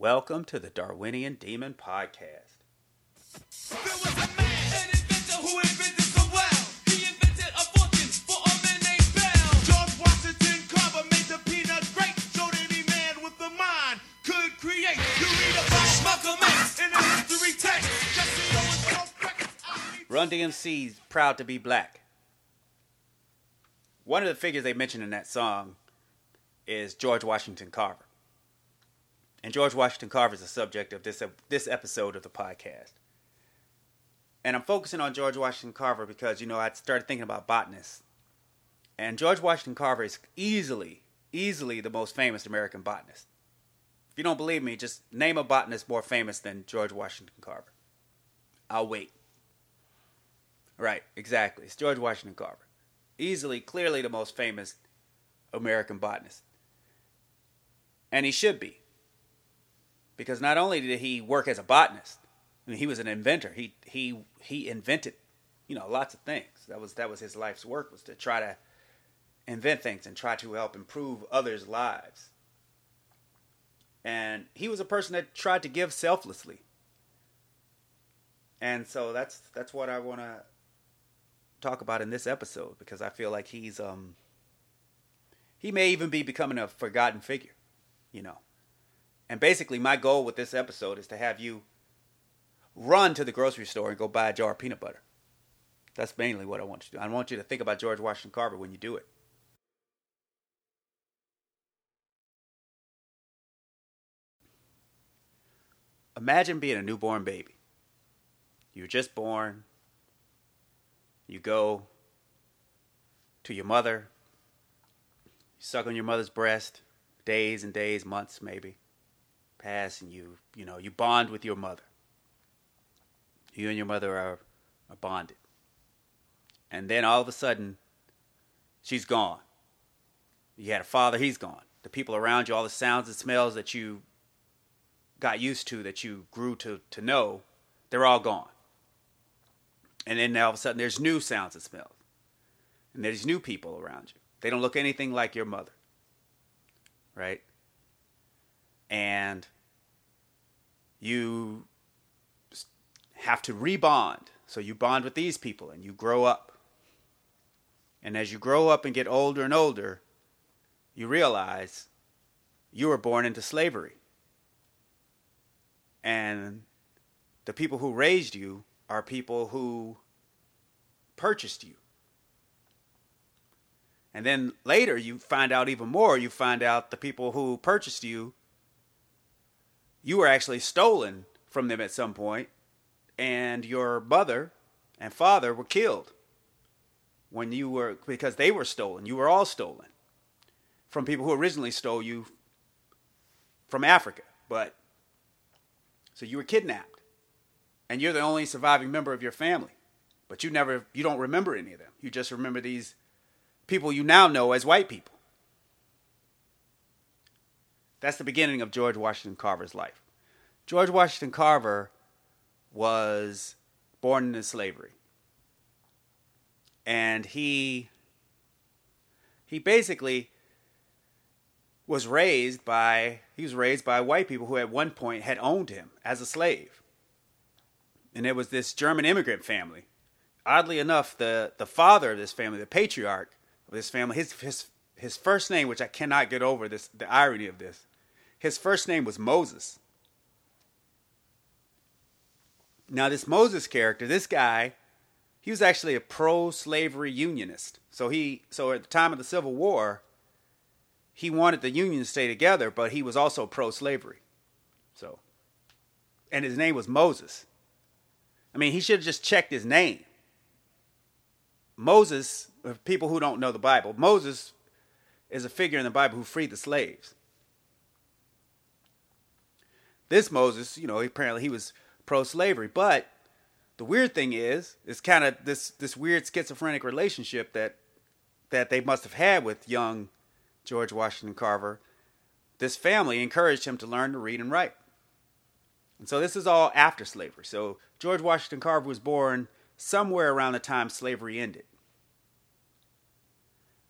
Welcome to the Darwinian Demon Podcast. There was a man, an inventor who invented the well. He invented a fortune for a man named Bell. George Washington Carver made the peanut great. Showed any man with a mind could create. You read about Malcolm X in the history text. Jesse Owens broke records. I read- Run DMC's proud to be black. One of the figures they mention in that song is George Washington Carver. And George Washington Carver is the subject of this this episode of the podcast. And I'm focusing on George Washington Carver because you know I started thinking about botanists. And George Washington Carver is easily, easily the most famous American botanist. If you don't believe me, just name a botanist more famous than George Washington Carver. I'll wait. Right, exactly. It's George Washington Carver. Easily, clearly the most famous American botanist. And he should be. Because not only did he work as a botanist, I mean, he was an inventor. He he he invented, you know, lots of things. That was that was his life's work was to try to invent things and try to help improve others' lives. And he was a person that tried to give selflessly. And so that's that's what I want to talk about in this episode because I feel like he's um he may even be becoming a forgotten figure, you know. And basically my goal with this episode is to have you run to the grocery store and go buy a jar of peanut butter. That's mainly what I want you to do. I want you to think about George Washington Carver when you do it. Imagine being a newborn baby. You're just born. You go to your mother. You suck on your mother's breast. Days and days, months maybe pass, and you you know you bond with your mother. You and your mother are, are bonded, and then all of a sudden, she's gone. You had a father; he's gone. The people around you, all the sounds and smells that you got used to, that you grew to to know, they're all gone. And then all of a sudden, there's new sounds and smells, and there's new people around you. They don't look anything like your mother, right? And you have to rebond. So you bond with these people and you grow up. And as you grow up and get older and older, you realize you were born into slavery. And the people who raised you are people who purchased you. And then later you find out even more. You find out the people who purchased you you were actually stolen from them at some point, and your mother and father were killed when you were because they were stolen. You were all stolen from people who originally stole you from Africa, but so you were kidnapped, and you're the only surviving member of your family, but you never you don't remember any of them. You just remember these people you now know as white people. That's the beginning of George Washington Carver's life. George Washington Carver was born into slavery. And he he basically was raised by he was raised by white people who at one point had owned him as a slave. And it was this German immigrant family. Oddly enough, the, the father of this family, the patriarch of this family, his his his first name, which I cannot get over this the irony of this, his first name was Moses. Now, this Moses character, this guy, he was actually a pro-slavery unionist. So he, so at the time of the Civil War, he wanted the Union to stay together, but he was also pro-slavery. So, and his name was Moses. I mean, he should have just checked his name. Moses, people who don't know the Bible, Moses is a figure in the Bible who freed the slaves. This Moses, you know, apparently he was pro-slavery, but the weird thing is, it's kind of this this weird schizophrenic relationship that that they must have had with young George Washington Carver. This family encouraged him to learn to read and write. And so this is all after slavery. So George Washington Carver was born somewhere around the time slavery ended.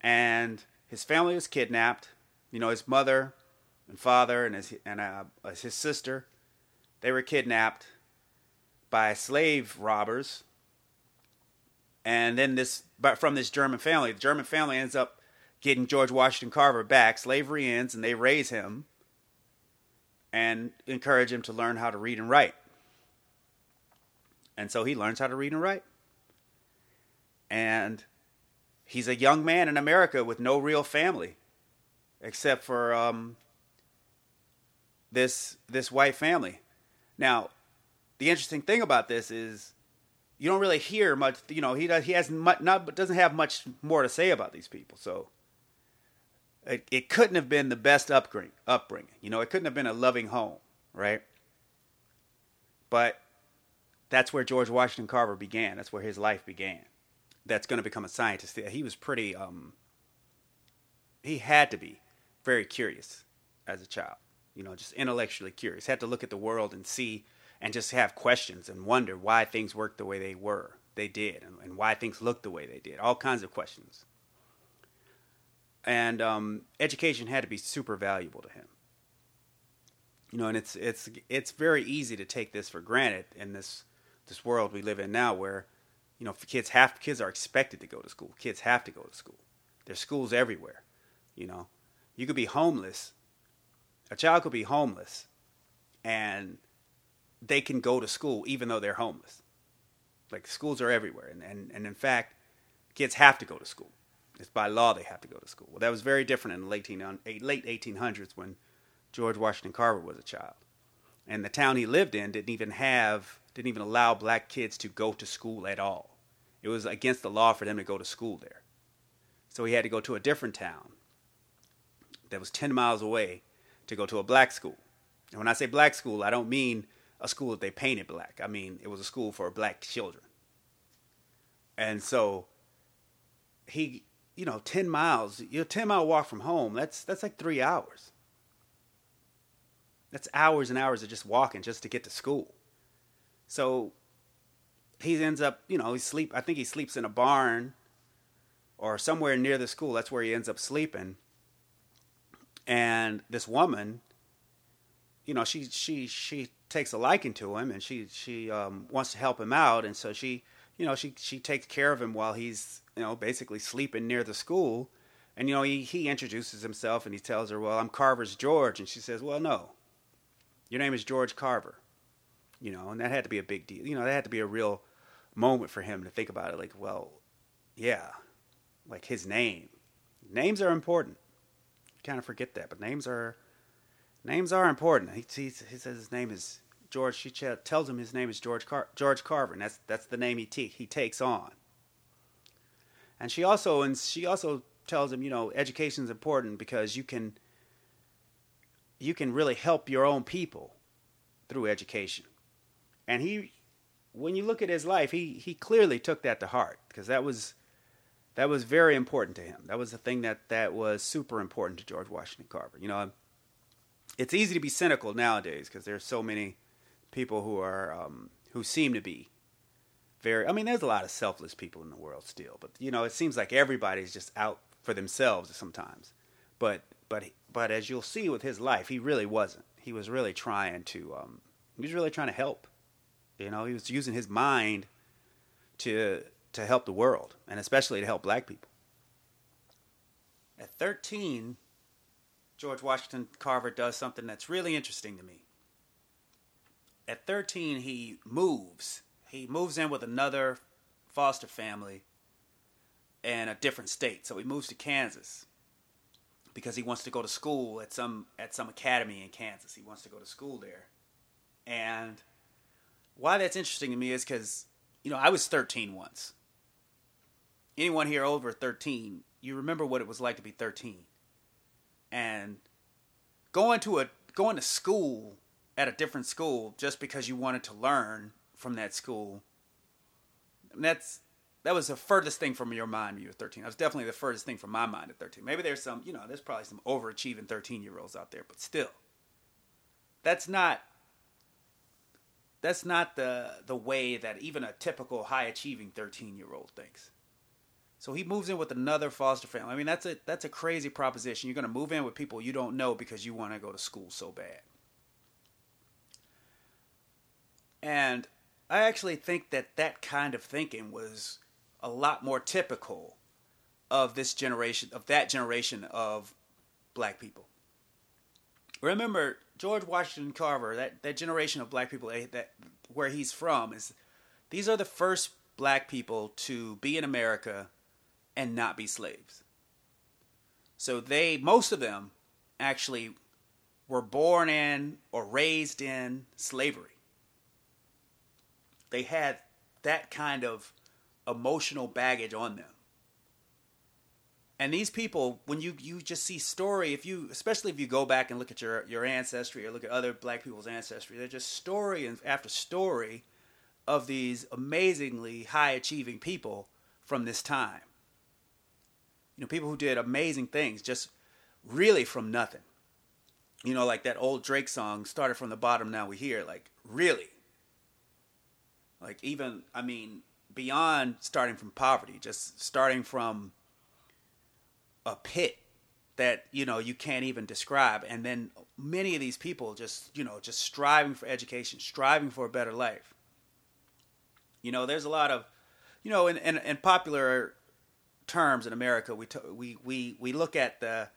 And his family was kidnapped. You know, his mother and father and his and uh, his sister. They were kidnapped by slave robbers, and then this, but from this German family, the German family ends up getting George Washington Carver back. Slavery ends, and they raise him and encourage him to learn how to read and write. And so he learns how to read and write. And he's a young man in America with no real family, except for um, this this white family. Now, the interesting thing about this is you don't really hear much. You know, he does, he has much, not doesn't have much more to say about these people. So it, it couldn't have been the best upbringing. Upbringing, you know, it couldn't have been a loving home, right? But that's where George Washington Carver began. That's where his life began. That's going to become a scientist. He was pretty. Um, he had to be very curious as a child. You know, just intellectually curious. Had to look at the world and see, and just have questions and wonder why things worked the way they were, they did, and, and why things looked the way they did. All kinds of questions. And um, education had to be super valuable to him you know and it's it's it's very easy to take this for granted in this this world we live in now where you know kids have kids are expected to go to school kids have to go to school there's schools everywhere you know you could be homeless a child could be homeless and they can go to school even though they're homeless like schools are everywhere and and, and in fact kids have to go to school it's by law they have to go to school well that was very different in the late 18, late 1800s when George Washington Carver was a child. And the town he lived in didn't even have, didn't even allow black kids to go to school at all. It was against the law for them to go to school there. So he had to go to a different town that was 10 miles away to go to a black school. And when I say black school, I don't mean a school that they painted black. I mean, it was a school for black children. And so he, you know, 10 miles, you know, 10 mile walk from home, that's, that's like three hours. That's hours and hours of just walking just to get to school. So he ends up, you know, he sleep. I think he sleeps in a barn or somewhere near the school. That's where he ends up sleeping. And this woman, you know, she she she takes a liking to him, and she she um, wants to help him out, and so she, you know, she she takes care of him while he's, you know, basically sleeping near the school. And you know, he he introduces himself and he tells her, "Well, I'm Carver's George," and she says, "Well, no, your name is George Carver. You know, and that had to be a big deal. You know, that had to be a real moment for him to think about it. Like, well, yeah, like his name. Names are important. Kind of forget that, but names are names are important. He, he, he says his name is George. She tells him his name is George Car- George Carver, and that's that's the name he te- he takes on. And she also and she also tells him, you know, education is important because you can you can really help your own people through education. And he when you look at his life, he he clearly took that to heart because that was that was very important to him. That was the thing that that was super important to George Washington Carver. You know, it's easy to be cynical nowadays because there's so many people who are um, who seem to be very. I mean, there's a lot of selfless people in the world still, but you know, it seems like everybody's just out for themselves sometimes. But but but as you'll see with his life, he really wasn't. He was really trying to. Um, he was really trying to help. You know, he was using his mind to to help the world, and especially to help black people. At 13, George Washington Carver does something that's really interesting to me. At 13, he moves. He moves in with another foster family in a different state. So he moves to Kansas because he wants to go to school at some at some academy in Kansas. He wants to go to school there. And why that's interesting to me is cuz you know, I was 13 once. Anyone here over 13, you remember what it was like to be 13. And going to a going to school at a different school just because you wanted to learn from that school that's that was the furthest thing from your mind when you were 13. That was definitely the furthest thing from my mind at 13. Maybe there's some, you know, there's probably some overachieving 13 year olds out there, but still, that's not that's not the the way that even a typical high achieving 13 year old thinks. So he moves in with another foster family. I mean, that's a that's a crazy proposition. You're going to move in with people you don't know because you want to go to school so bad. And I actually think that that kind of thinking was a lot more typical of this generation, of that generation of black people. Remember, George Washington Carver, that, that generation of black people that where he's from is these are the first black people to be in America and not be slaves. So they most of them actually were born in or raised in slavery. They had that kind of emotional baggage on them. And these people, when you, you just see story, if you especially if you go back and look at your, your ancestry or look at other black people's ancestry, they're just story after story of these amazingly high achieving people from this time. You know, people who did amazing things just really from nothing. You know, like that old Drake song, started from the bottom, now we here. Like, really. Like, even, I mean, beyond starting from poverty, just starting from a pit that, you know, you can't even describe. And then many of these people just, you know, just striving for education, striving for a better life. You know, there's a lot of, you know, in, in, in popular terms in America, we, t- we, we, we look at the,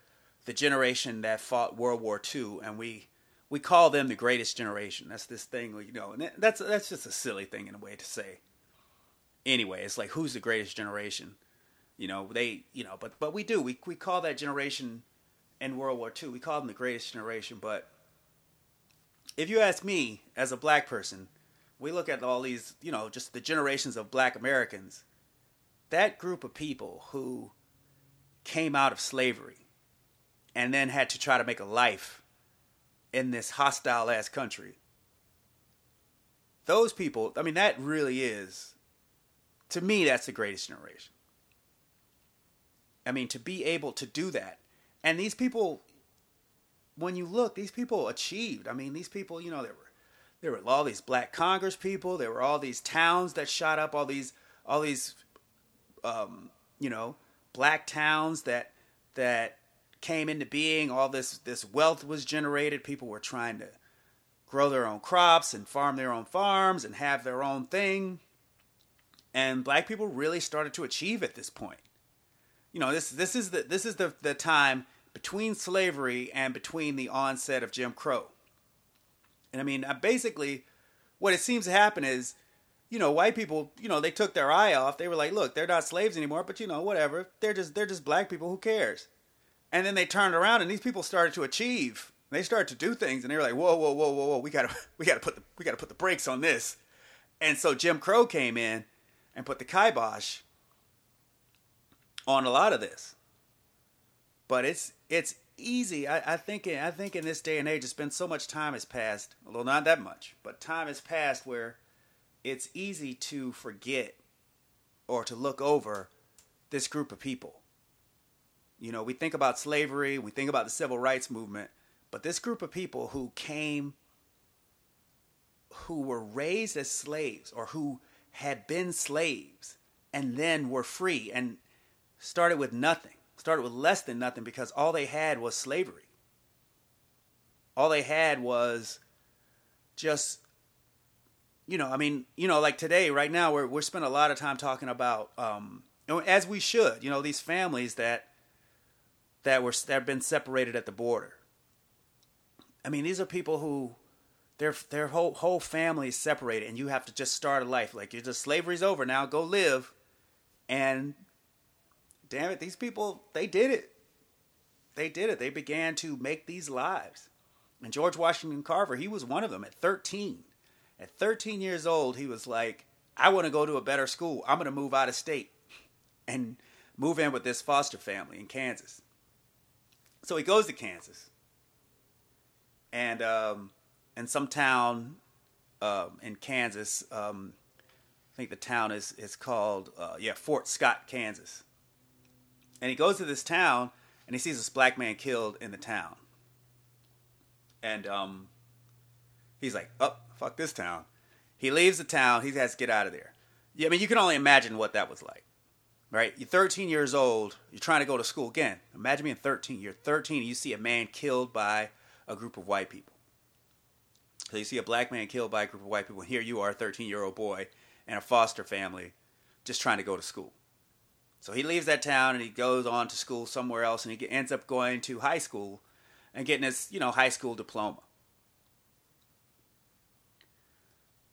the generation that fought World War II and we, we call them the greatest generation. That's this thing, you know, and that's, that's just a silly thing in a way to say. Anyway, it's like, who's the greatest generation? You know, they, you know, but, but we do, we, we call that generation in World War II, we call them the greatest generation, but if you ask me as a black person, we look at all these, you know, just the generations of black Americans, that group of people who came out of slavery and then had to try to make a life in this hostile ass country. Those people, I mean, that really is, to me, that's the greatest generation. I mean, to be able to do that. And these people, when you look, these people achieved. I mean, these people, you know, there were there were all these black Congress people. There were all these towns that shot up. All these, all these, um, you know, black towns that that came into being. All this this wealth was generated. People were trying to grow their own crops and farm their own farms and have their own thing. And black people really started to achieve at this point. You know, this this is the this is the the time between slavery and between the onset of Jim Crow. And I mean, basically, what it seems to happen is, you know, white people, you know, they took their eye off. They were like, look, they're not slaves anymore, but you know, whatever. They're just they're just black people. Who cares? And then they turned around, and these people started to achieve. They started to do things, and they were like, whoa, whoa, whoa, whoa, whoa. We gotta we gotta put the we gotta put the brakes on this. And so Jim Crow came in and put the kibosh on a lot of this. But it's it's easy. I, I think in, I think in this day and age, it's been so much time has passed. Although not that much, but time has passed where it's easy to forget or to look over this group of people. You know, we think about slavery, we think about the civil rights movement, but this group of people who came, who were raised as slaves or who had been slaves and then were free and started with nothing started with less than nothing because all they had was slavery. All they had was just you know, I mean, you know, like today, right now, we're we're spending a lot of time talking about, um, as we should, you know, these families that that were that have been separated at the border. I mean, these are people who their their whole whole family is separated, and you have to just start a life. Like you're just slavery's over now, go live, and damn it, these people, they did it. They did it. They began to make these lives. And George Washington Carver, he was one of them at 13. At 13 years old, he was like, I want to go to a better school. I'm going to move out of state and move in with this foster family in Kansas. So he goes to Kansas. And um, in some town um, in Kansas, um, I think the town is, is called, uh, yeah, Fort Scott, Kansas. And he goes to this town and he sees this black man killed in the town. And um, he's like, oh, fuck this town. He leaves the town. He has to get out of there. Yeah, I mean, you can only imagine what that was like. right? You're 13 years old. You're trying to go to school again. Imagine being 13. You're 13 and you see a man killed by a group of white people. So you see a black man killed by a group of white people. And here you are, a 13 year old boy in a foster family, just trying to go to school. So he leaves that town and he goes on to school somewhere else, and he ends up going to high school and getting his, you know, high school diploma.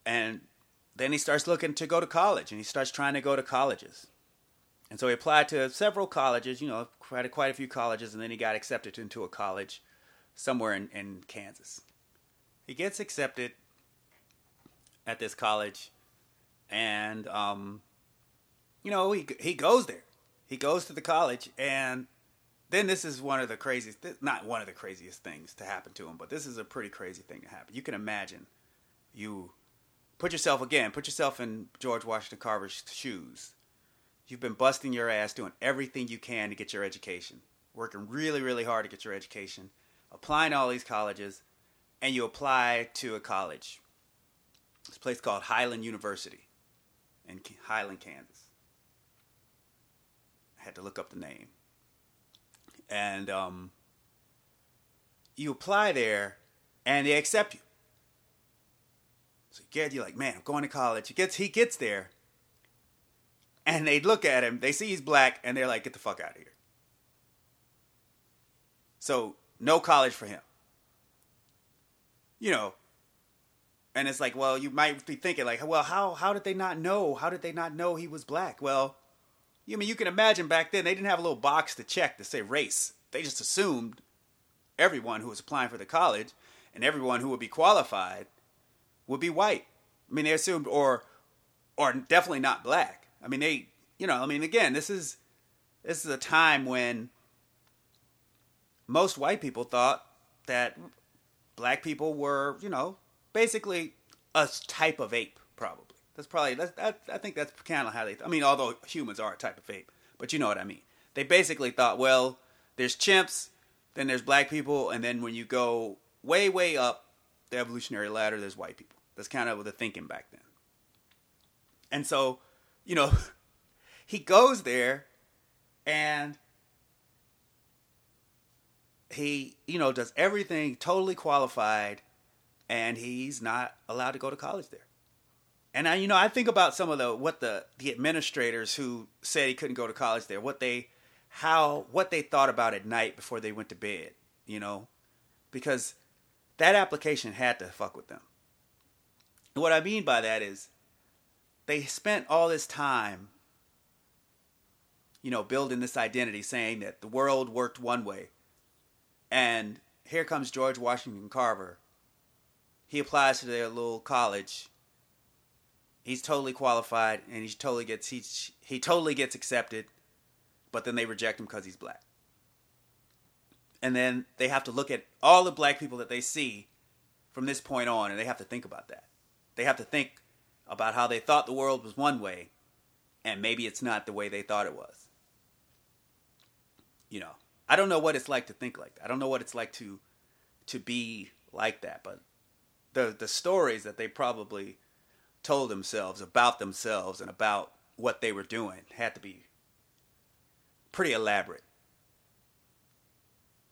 And then he starts looking to go to college, and he starts trying to go to colleges. And so he applied to several colleges, you know, quite quite a few colleges, and then he got accepted into a college somewhere in, in Kansas. He gets accepted at this college, and um, you know, he he goes there. He goes to the college, and then this is one of the craziest, not one of the craziest things to happen to him, but this is a pretty crazy thing to happen. You can imagine, you put yourself again, put yourself in George Washington Carver's shoes. You've been busting your ass, doing everything you can to get your education, working really, really hard to get your education, applying to all these colleges, and you apply to a college. This place called Highland University in Highland, Kansas. I had to look up the name. And um, you apply there, and they accept you. So you you're like, man, I'm going to college. He gets, he gets there, and they look at him. They see he's black, and they're like, get the fuck out of here. So no college for him. You know, and it's like, well, you might be thinking like, well, how how did they not know? How did they not know he was black? Well, you mean you can imagine back then they didn't have a little box to check to say race. They just assumed everyone who was applying for the college and everyone who would be qualified would be white. I mean, they assumed or or definitely not black. I mean, they, you know, I mean, again, this is this is a time when most white people thought that black people were, you know, basically a type of ape. Probably that's probably that's, that, I think that's kind of how they. I mean, although humans are a type of ape, but you know what I mean. They basically thought, well, there's chimps, then there's black people, and then when you go way way up the evolutionary ladder, there's white people. That's kind of the thinking back then. And so, you know, he goes there and he, you know, does everything totally qualified and he's not allowed to go to college there. And I, you know, I think about some of the what the the administrators who said he couldn't go to college there, what they how what they thought about at night before they went to bed, you know, because that application had to fuck with them. What I mean by that is they spent all this time you know, building this identity saying that the world worked one way. And here comes George Washington Carver. He applies to their little college. He's totally qualified and he totally gets he he totally gets accepted, but then they reject him cuz he's black. And then they have to look at all the black people that they see from this point on and they have to think about that. They have to think about how they thought the world was one way and maybe it's not the way they thought it was you know, I don't know what it's like to think like that. I don't know what it's like to to be like that, but the the stories that they probably told themselves about themselves and about what they were doing had to be pretty elaborate.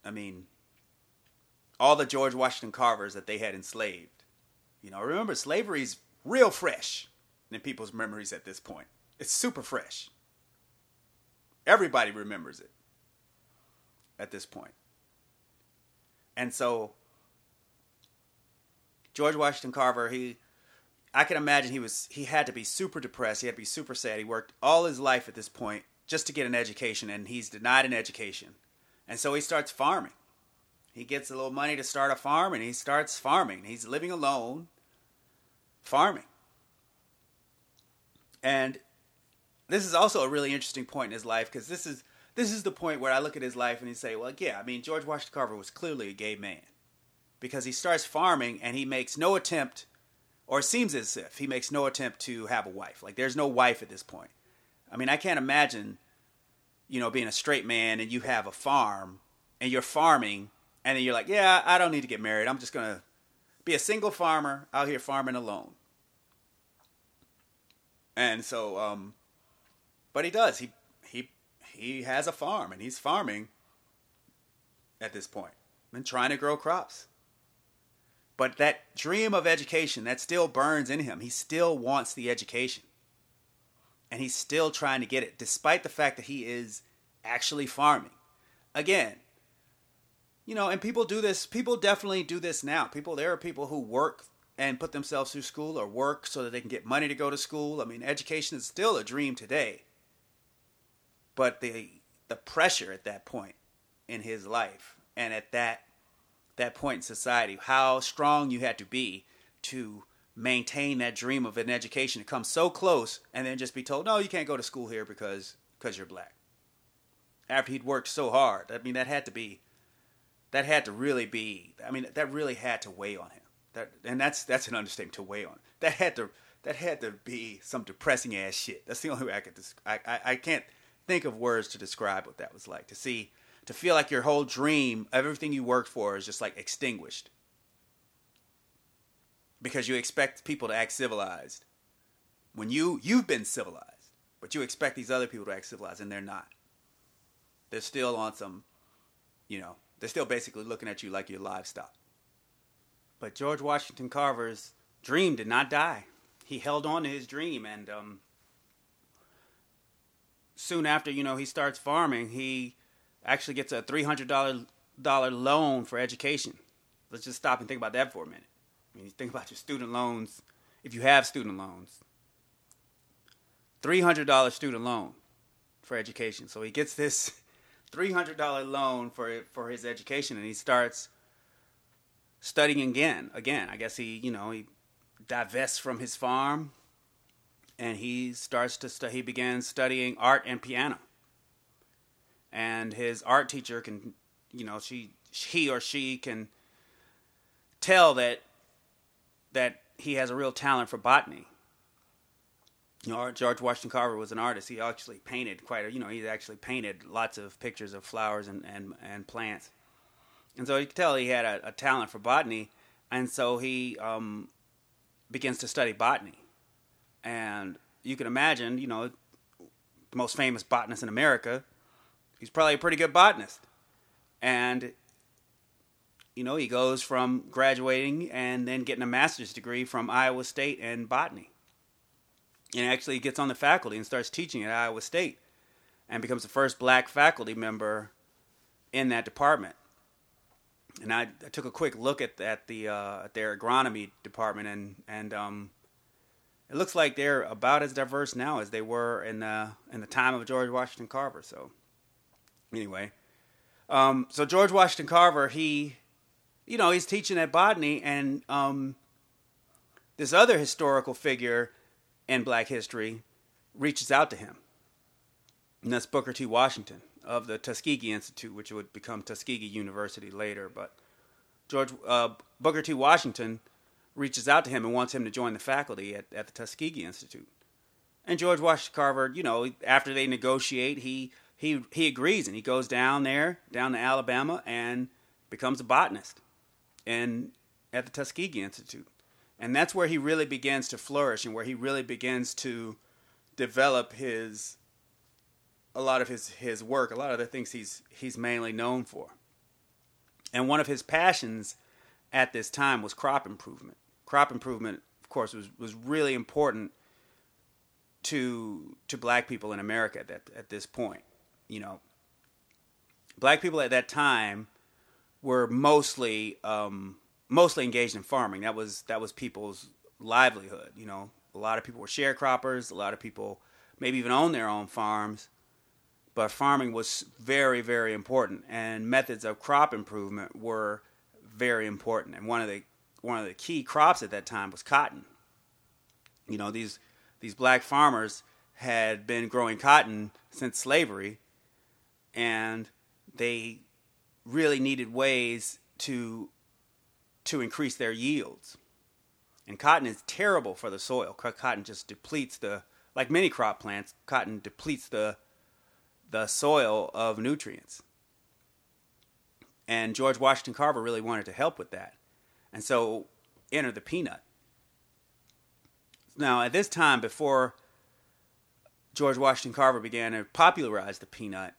I mean, all the George Washington Carvers that they had enslaved. You know, remember slavery's real fresh in people's memories at this point. It's super fresh. Everybody remembers it at this point. And so George Washington Carver, he I can imagine he was he had to be super depressed, he had to be super sad. He worked all his life at this point just to get an education and he's denied an education. And so he starts farming. He gets a little money to start a farm and he starts farming. He's living alone farming. And this is also a really interesting point in his life because this is this is the point where I look at his life and he say, well, yeah, I mean, George Washington Carver was clearly a gay man because he starts farming and he makes no attempt, or seems as if he makes no attempt to have a wife. Like, there's no wife at this point. I mean, I can't imagine, you know, being a straight man and you have a farm and you're farming and then you're like, yeah, I don't need to get married. I'm just going to be a single farmer out here farming alone. And so, um, but he does. He he has a farm and he's farming at this point and trying to grow crops. But that dream of education that still burns in him. He still wants the education. And he's still trying to get it, despite the fact that he is actually farming. Again, you know, and people do this, people definitely do this now. People, there are people who work and put themselves through school or work so that they can get money to go to school. I mean, education is still a dream today. But the the pressure at that point in his life and at that that point in society, how strong you had to be to maintain that dream of an education to come so close and then just be told, no, you can't go to school here because because you're black. After he'd worked so hard, I mean, that had to be, that had to really be. I mean, that really had to weigh on him. That and that's that's an understatement to weigh on. That had to that had to be some depressing ass shit. That's the only way I could. I, I I can't think of words to describe what that was like to see to feel like your whole dream, everything you worked for, is just like extinguished because you expect people to act civilized when you you've been civilized, but you expect these other people to act civilized, and they're not. They're still on some, you know, they're still basically looking at you like you're livestock. But George Washington Carver's dream did not die. He held on to his dream, and um, soon after, you know, he starts farming. He actually gets a three hundred dollar loan for education. Let's just stop and think about that for a minute. I mean, you think about your student loans. If you have student loans, three hundred dollar student loan for education. So he gets this three hundred dollar loan for for his education, and he starts studying again. Again, I guess he you know he divests from his farm, and he starts to stu- he begins studying art and piano. And his art teacher can, you know, she he or she can tell that that he has a real talent for botany. You know, George Washington Carver was an artist. He actually painted quite a, you know, he actually painted lots of pictures of flowers and, and, and plants. And so you could tell he had a, a talent for botany. And so he um, begins to study botany. And you can imagine, you know, the most famous botanist in America, he's probably a pretty good botanist. And you know, he goes from graduating and then getting a master's degree from Iowa State in botany. And actually gets on the faculty and starts teaching at Iowa State and becomes the first black faculty member in that department. And I, I took a quick look at, at the uh, at their agronomy department and and um, it looks like they're about as diverse now as they were in the in the time of George Washington Carver. So anyway, um, so George Washington Carver he you know, he's teaching at botany, and um, this other historical figure in Black history reaches out to him, and that's Booker T. Washington of the Tuskegee Institute, which would become Tuskegee University later. But George uh, Booker T. Washington reaches out to him and wants him to join the faculty at, at the Tuskegee Institute. And George Washington Carver, you know, after they negotiate, he he he agrees and he goes down there, down to Alabama, and becomes a botanist and at the Tuskegee Institute. And that's where he really begins to flourish and where he really begins to develop his a lot of his, his work, a lot of the things he's he's mainly known for. And one of his passions at this time was crop improvement. Crop improvement, of course, was, was really important to to black people in America at that, at this point. You know, black people at that time were mostly um, mostly engaged in farming. That was that was people's livelihood. You know, a lot of people were sharecroppers. A lot of people maybe even owned their own farms. But farming was very very important, and methods of crop improvement were very important. And one of the one of the key crops at that time was cotton. You know, these these black farmers had been growing cotton since slavery, and they really needed ways to to increase their yields. And cotton is terrible for the soil. Cotton just depletes the like many crop plants, cotton depletes the the soil of nutrients. And George Washington Carver really wanted to help with that. And so enter the peanut. Now, at this time before George Washington Carver began to popularize the peanut,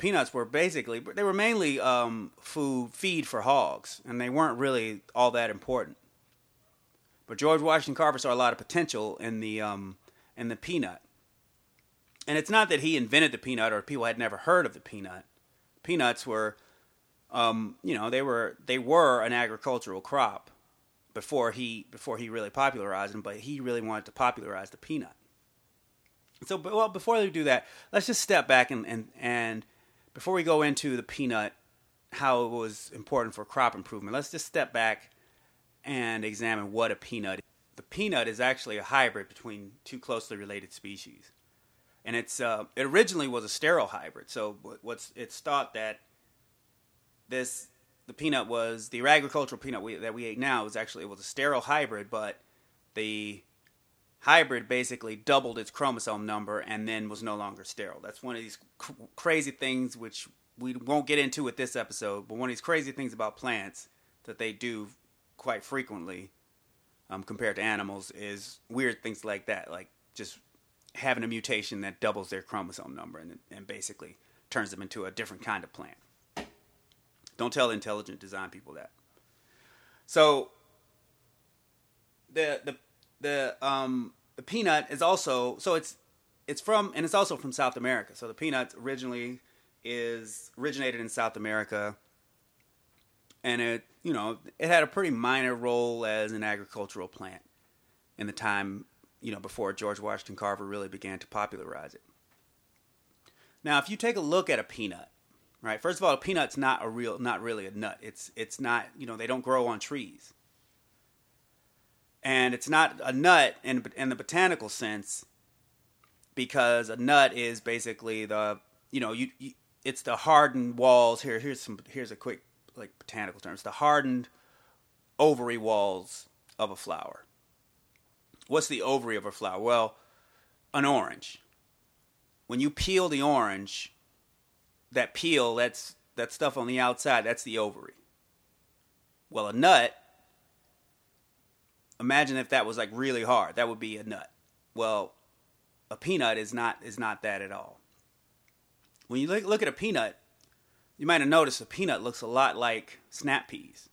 peanuts were basically they were mainly um, food feed for hogs, and they weren't really all that important. But George Washington Carver saw a lot of potential in the um, in the peanut, and it's not that he invented the peanut or people had never heard of the peanut. Peanuts were, um, you know, they were they were an agricultural crop before he before he really popularized them, but he really wanted to popularize the peanut. So, well, before we do that, let's just step back and and and before we go into the peanut, how it was important for crop improvement. Let's just step back and examine what a peanut. is. The peanut is actually a hybrid between two closely related species, and it's uh, it originally was a sterile hybrid. So, what's it's thought that this the peanut was the agricultural peanut we, that we ate now was actually it was a sterile hybrid, but the hybrid basically doubled its chromosome number and then was no longer sterile. That's one of these cr- crazy things which we won't get into with this episode, but one of these crazy things about plants that they do quite frequently um, compared to animals is weird things like that, like just having a mutation that doubles their chromosome number and, and basically turns them into a different kind of plant. Don't tell intelligent design people that. So the the the um the peanut is also so it's it's from and it's also from South America. So the peanut originally is originated in South America and it you know it had a pretty minor role as an agricultural plant in the time you know before George Washington Carver really began to popularize it. Now, if you take a look at a peanut, right? First of all, a peanut's not a real, not really a nut. It's it's not you know they don't grow on trees, and it's not a nut in in the botanical sense because a nut is basically the you know you, you it's the hardened walls. Here here's some here's a quick like botanical terms. The hardened ovary walls of a flower. What's the ovary of a flower? Well, an orange. When you peel the orange, that peel, that's that stuff on the outside, that's the ovary. Well, a nut, imagine if that was like really hard. That would be a nut. Well, a peanut is not is not that at all. When you look, look at a peanut, you might have noticed a peanut looks a lot like snap peas.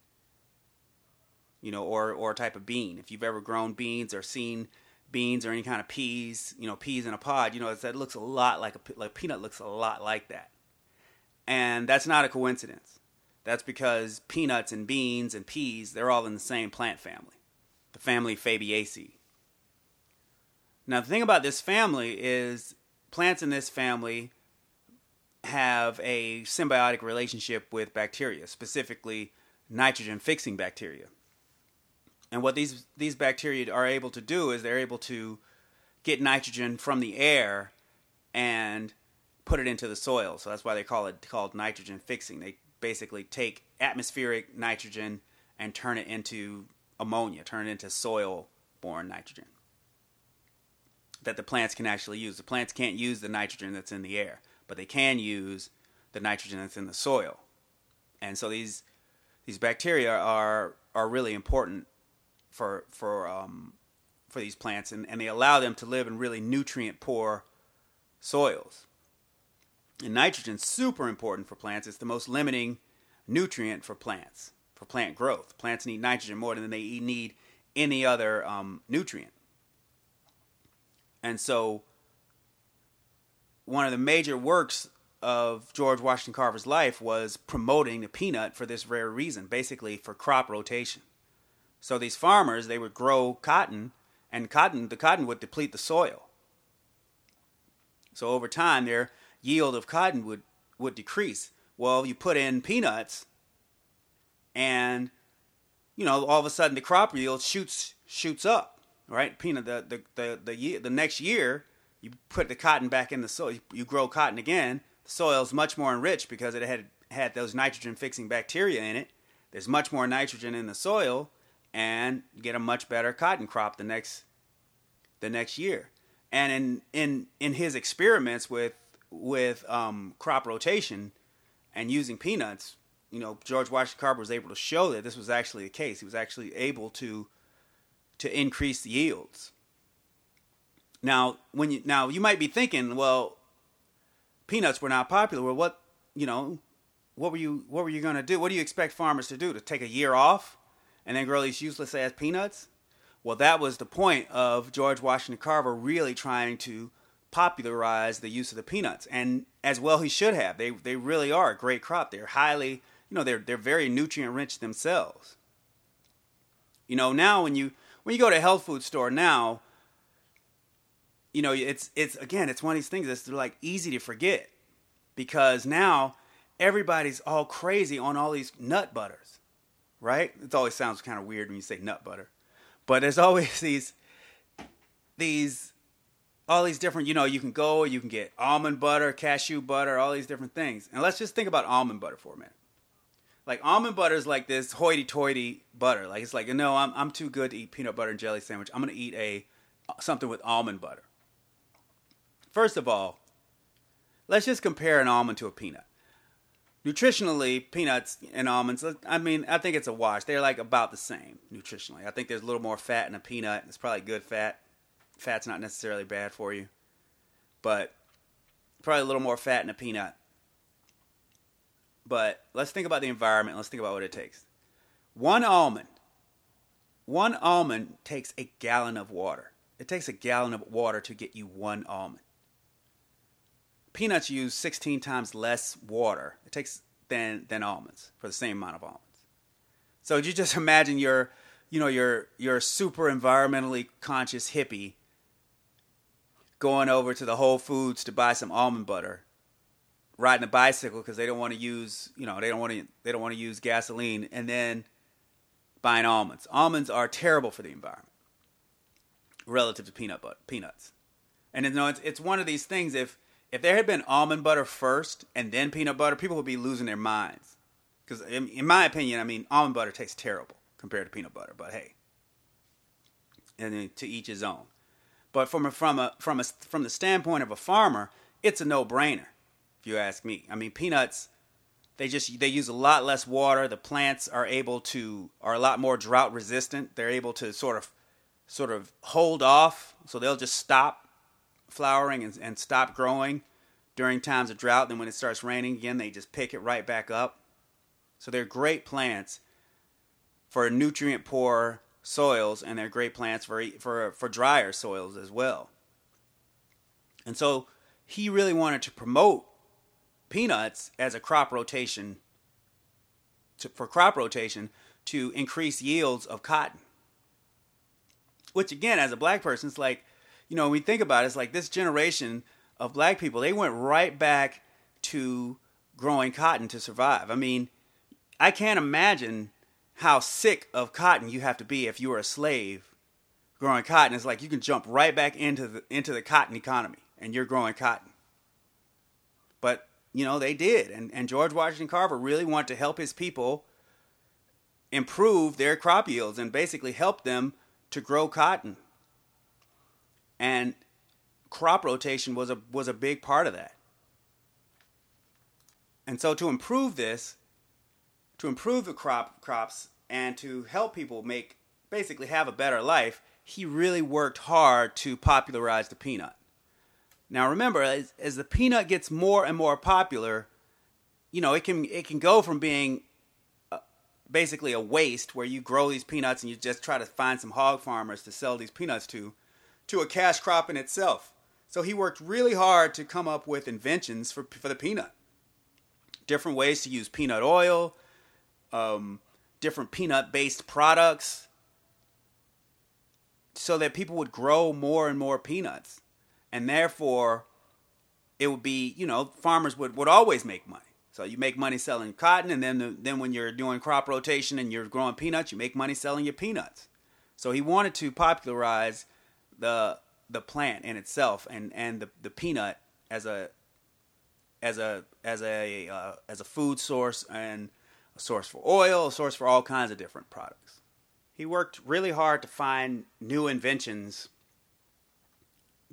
You know, or or a type of bean. If you've ever grown beans or seen beans or any kind of peas, you know, peas in a pod, you know, that looks a lot like a like peanut looks a lot like that. And that's not a coincidence. That's because peanuts and beans and peas, they're all in the same plant family, the family Fabaceae. Now, the thing about this family is plants in this family have a symbiotic relationship with bacteria, specifically nitrogen fixing bacteria. And what these these bacteria are able to do is they're able to get nitrogen from the air and put it into the soil. So that's why they call it called nitrogen fixing. They basically take atmospheric nitrogen and turn it into ammonia, turn it into soil borne nitrogen that the plants can actually use. The plants can't use the nitrogen that's in the air, but they can use the nitrogen that's in the soil. And so these these bacteria are are really important for for um, for these plants, and, and they allow them to live in really nutrient poor soils. And nitrogen's super important for plants. It's the most limiting nutrient for plants for plant growth. Plants need nitrogen more than they need any other um, nutrient. And so, one of the major works of George Washington Carver's life was promoting the peanut for this rare reason, basically for crop rotation. So these farmers, they would grow cotton, and cotton, the cotton would deplete the soil. So over time, their yield of cotton would, would decrease. Well, you put in peanuts, and you know, all of a sudden the crop yield shoots shoots up, right? Peanut the the the the, year, the next year, you put the cotton back in the soil, you, grow cotton again. The soil is much more enriched because it had had those nitrogen fixing bacteria in it. There's much more nitrogen in the soil, and you get a much better cotton crop the next the next year. And in in in his experiments with with um, crop rotation and using peanuts, you know, George Washington Carver was able to show that this was actually the case. He was actually able to to increase the yields. Now, when you now you might be thinking, well, peanuts were not popular. Well, what you know, what were you what were you going to do? What do you expect farmers to do? To take a year off and then grow these useless ass peanuts? Well, that was the point of George Washington Carver really trying to popularize the use of the peanuts, and as well he should have. They they really are a great crop. They're highly, you know, they're they're very nutrient rich themselves. You know, now when you when you go to a health food store now, you know, it's it's again, it's one of these things that's like easy to forget because now everybody's all crazy on all these nut butters, right? It always sounds kind of weird when you say nut butter, but there's always these these all these different, you know, you can go, you can get almond butter, cashew butter, all these different things. And let's just think about almond butter for a minute. Like almond butter is like this hoity-toity butter. Like it's like, no, I'm I'm too good to eat peanut butter and jelly sandwich. I'm gonna eat a something with almond butter. First of all, let's just compare an almond to a peanut. Nutritionally, peanuts and almonds, I mean, I think it's a wash. They're like about the same nutritionally. I think there's a little more fat in a peanut. It's probably good fat. Fat's not necessarily bad for you, but probably a little more fat in a peanut. But let's think about the environment. Let's think about what it takes. One almond, one almond takes a gallon of water. It takes a gallon of water to get you one almond. Peanuts use 16 times less water. It takes than than almonds for the same amount of almonds. So you just imagine your, you know, your your super environmentally conscious hippie going over to the Whole Foods to buy some almond butter, riding a bicycle because they don't want to use, you know, they don't want to they don't want to use gasoline, and then buying almonds. Almonds are terrible for the environment relative to peanut butter, peanuts. And you know, it's it's one of these things. If if there had been almond butter first and then peanut butter, people would be losing their minds. Because in, in my opinion, I mean, almond butter tastes terrible compared to peanut butter. But hey, and then to each his own. But from a, from a from a from the standpoint of a farmer, it's a no brainer. If you ask me, I mean, peanuts. They just they use a lot less water. The plants are able to are a lot more drought resistant. They're able to sort of sort of hold off, so they'll just stop flowering and, and stop growing during times of drought. Then when it starts raining again, they just pick it right back up. So they're great plants for nutrient poor soils, and they're great plants for for for drier soils as well. And so he really wanted to promote peanuts as a crop rotation to, for crop rotation to increase yields of cotton. Which again, as a black person, it's like, you know, when we think about it, it's like this generation of black people, they went right back to growing cotton to survive. I mean, I can't imagine how sick of cotton you have to be if you were a slave growing cotton. It's like you can jump right back into the into the cotton economy and you're growing cotton. You know, they did. And and George Washington Carver really wanted to help his people improve their crop yields and basically help them to grow cotton. And crop rotation was a was a big part of that. And so to improve this, to improve the crop crops and to help people make basically have a better life, he really worked hard to popularize the peanut. Now remember, as, as the peanut gets more and more popular, you know it can it can go from being uh, basically a waste where you grow these peanuts and you just try to find some hog farmers to sell these peanuts to, to a cash crop in itself. So he worked really hard to come up with inventions for for the peanut, different ways to use peanut oil, um, different peanut based products so that people would grow more and more peanuts. And therefore, it would be, you know, farmers would, would always make money. So you make money selling cotton, and then, the, then when you're doing crop rotation and you're growing peanuts, you make money selling your peanuts. So he wanted to popularize the the plant in itself and, and the, the peanut as a as a as a uh, as a food source and a source for oil, a source for all kinds of different products. He worked really hard to find new inventions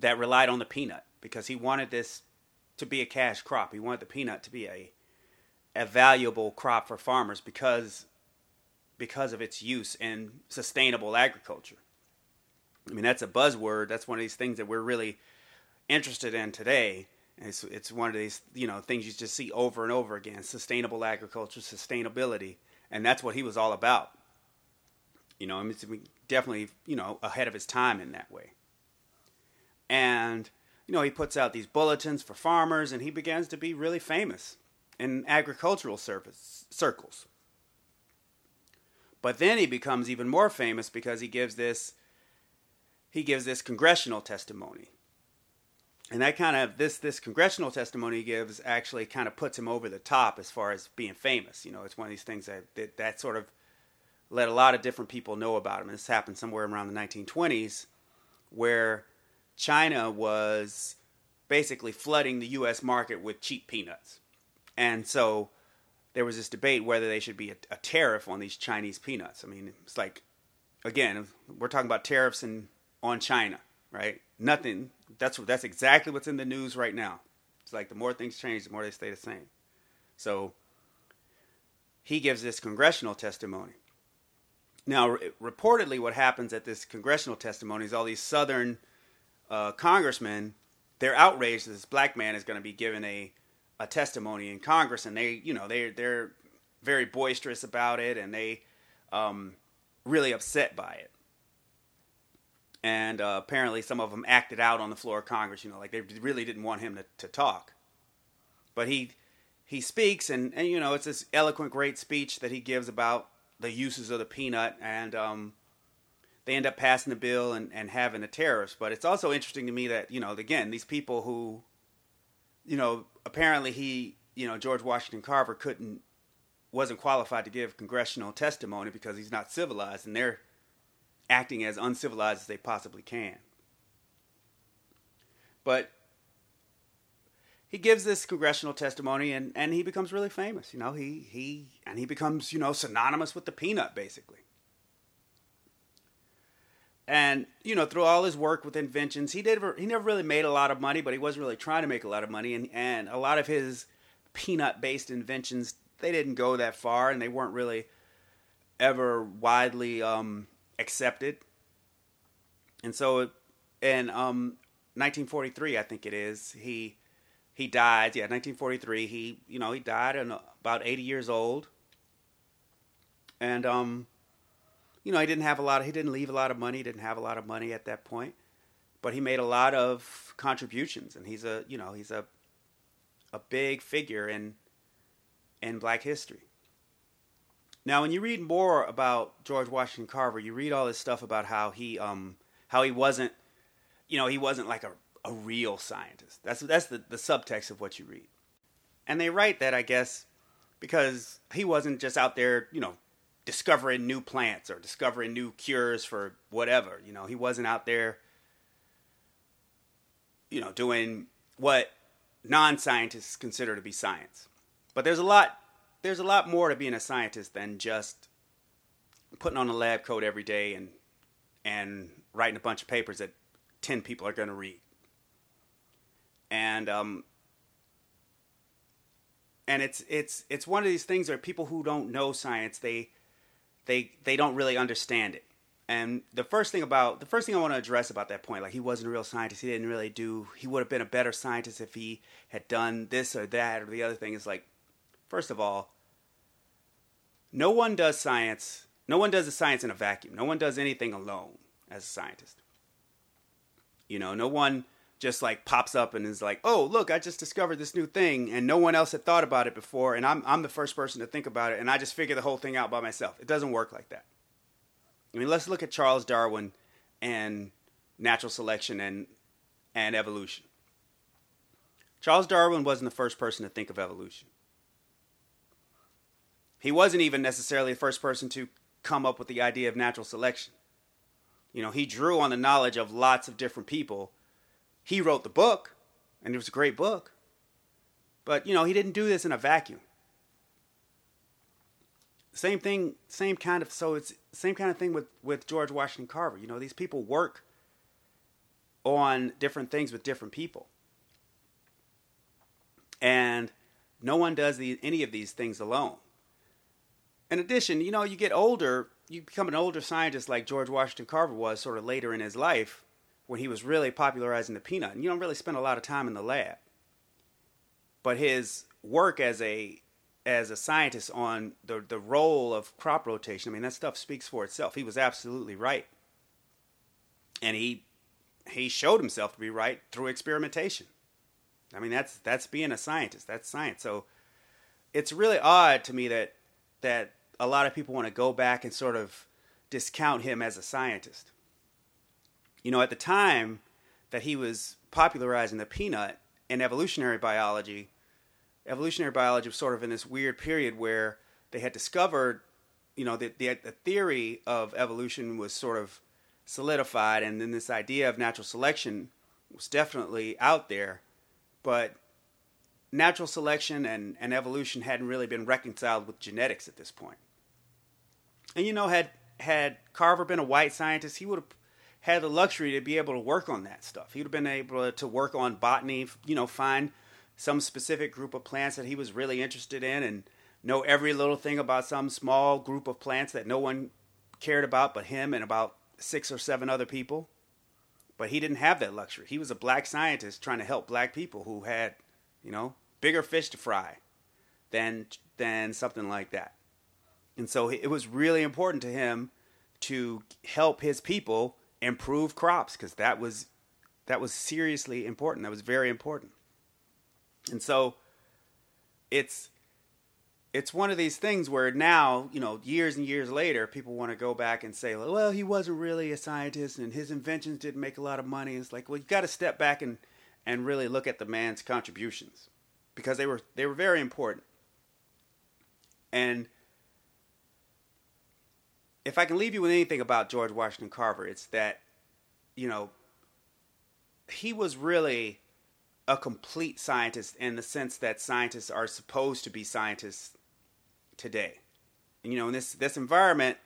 that relied on the peanut because he wanted this to be a cash crop. He wanted the peanut to be a a valuable crop for farmers because because of its use in sustainable agriculture. I mean, that's a buzzword. That's one of these things that we're really interested in today. It's it's one of these you know things you just see over and over again: sustainable agriculture, sustainability, and that's what he was all about. You know, I mean, definitely you know ahead of his time in that way. And you know, he puts out these bulletins for farmers, and he begins to be really famous in agricultural service circles. But then he becomes even more famous because he gives this he gives this congressional testimony. And that kind of this this congressional testimony he gives actually kind of puts him over the top as far as being famous. You know, it's one of these things that that, that sort of let a lot of different people know about him. This happened somewhere around the 1920s where China was basically flooding the US market with cheap peanuts. And so there was this debate whether they should be a, a tariff on these Chinese peanuts. I mean, it's like again, we're talking about tariffs in on China, right? Nothing. That's that's exactly what's in the news right now. It's like the more things change, the more they stay the same. So he gives this congressional testimony. Now, reportedly, what happens at this congressional testimony is all these Southern uh, congressmen they're outraged that this black man is going to be given a a testimony in Congress, and they, you know, they they're very boisterous about it, and they um, really upset by it. And uh, apparently, some of them acted out on the floor of Congress. You know, like they really didn't want him to, to talk. But he he speaks, and, and you know, it's this eloquent, great speech that he gives about the uses of the peanut, and um, they end up passing the bill and, and having the tariff. But it's also interesting to me that you know, again, these people who, you know, apparently he, you know, George Washington Carver couldn't wasn't qualified to give congressional testimony because he's not civilized, and they're acting as uncivilized as they possibly can. But he gives this congressional testimony and, and he becomes really famous. You know, he he and he becomes, you know, synonymous with the peanut basically. And you know, through all his work with inventions, he did he never really made a lot of money, but he wasn't really trying to make a lot of money and and a lot of his peanut based inventions they didn't go that far and they weren't really ever widely um, accepted. And so in um, 1943, I think it is, he he died. Yeah, 1943. He you know he died at about 80 years old. And um, you know he didn't have a lot. Of, he didn't leave a lot of money. Didn't have a lot of money at that point, but he made a lot of contributions, and he's a you know he's a a big figure in in Black history. Now, when you read more about George Washington Carver, you read all this stuff about how he um how he wasn't, you know, he wasn't like a a real scientist. That's that's the, the subtext of what you read. And they write that I guess because he wasn't just out there, you know, discovering new plants or discovering new cures for whatever. You know, he wasn't out there, you know, doing what non-scientists consider to be science. But there's a lot there's a lot more to being a scientist than just putting on a lab coat every day and and writing a bunch of papers that 10 people are going to read. And um and it's it's it's one of these things where people who don't know science they they they don't really understand it. And the first thing about the first thing I want to address about that point, like he wasn't a real scientist, he didn't really do. He would have been a better scientist if he had done this or that or the other thing. Is like, first of all, no one does science. No one does the science in a vacuum. No one does anything alone as a scientist. You know, no one just like pops up and is like, "Oh, look, I just discovered this new thing, and no one else had thought about it before, and I'm I'm the first person to think about it, and I just figure the whole thing out by myself." It doesn't work like that. I mean, let's look at Charles Darwin and natural selection and and evolution. Charles Darwin wasn't the first person to think of evolution. He wasn't even necessarily the first person to come up with the idea of natural selection. You know, he drew on the knowledge of lots of different people. He wrote the book, and it was a great book. But, you know, he didn't do this in a vacuum. Same thing, same kind of so it's same kind of thing with with George Washington Carver. You know, these people work on different things with different people. And no one does the, any of these things alone. In addition, you know, you get older you become an older scientist like George Washington Carver was sort of later in his life when he was really popularizing the peanut. And you don't really spend a lot of time in the lab. But his work as a as a scientist on the the role of crop rotation, I mean that stuff speaks for itself. He was absolutely right. And he he showed himself to be right through experimentation. I mean that's that's being a scientist. That's science. So it's really odd to me that that a lot of people want to go back and sort of discount him as a scientist. You know, at the time that he was popularizing the peanut in evolutionary biology, evolutionary biology was sort of in this weird period where they had discovered, you know, the, the, the theory of evolution was sort of solidified, and then this idea of natural selection was definitely out there, but natural selection and, and evolution hadn't really been reconciled with genetics at this point. And you know, had had Carver been a white scientist, he would have had the luxury to be able to work on that stuff. He would have been able to work on botany, you know, find some specific group of plants that he was really interested in and know every little thing about some small group of plants that no one cared about but him and about six or seven other people. But he didn't have that luxury. He was a black scientist trying to help black people who had, you know, bigger fish to fry than than something like that. And so it was really important to him to help his people improve crops because that was that was seriously important. That was very important. And so it's it's one of these things where now, you know, years and years later, people want to go back and say, well, he wasn't really a scientist and his inventions didn't make a lot of money. It's like, well, you've got to step back and, and really look at the man's contributions because they were they were very important. And if I can leave you with anything about George Washington Carver, it's that, you know, he was really a complete scientist in the sense that scientists are supposed to be scientists today. And, you know, in this this environment,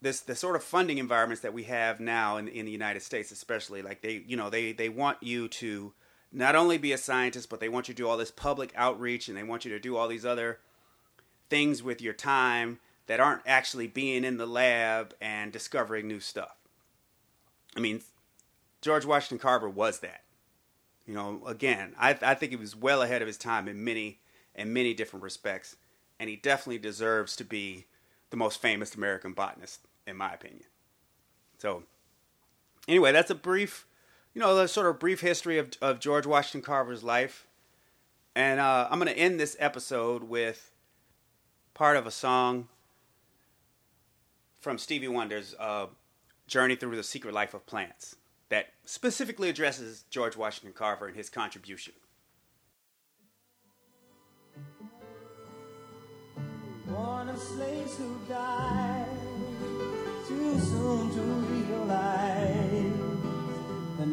this the sort of funding environments that we have now in in the United States, especially, like they, you know, they they want you to not only be a scientist, but they want you to do all this public outreach and they want you to do all these other things with your time that aren't actually being in the lab and discovering new stuff. I mean, George Washington Carver was that. You know, again, I, I think he was well ahead of his time in many in many different respects, and he definitely deserves to be the most famous American botanist, in my opinion. So, anyway, that's a brief, you know, a sort of brief history of, of George Washington Carver's life. And uh, I'm going to end this episode with part of a song from Stevie Wonder's uh, Journey Through the Secret Life of Plants that specifically addresses George Washington Carver and his contribution. Born of slaves who died too soon to realize the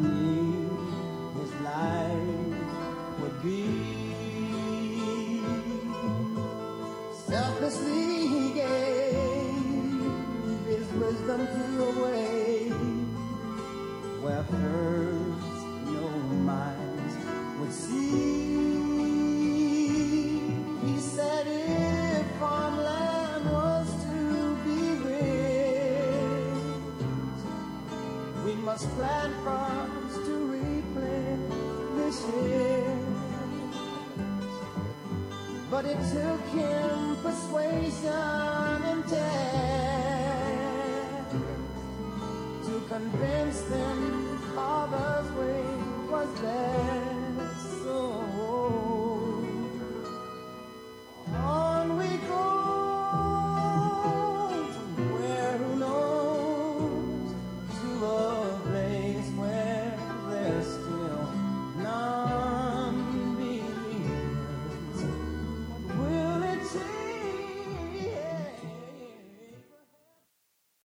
his life would be. Selflessly where minds would see. He said if was to be rich, we must plant farms to replenish it. But it took him persuasion and tact to convince them father's way was. So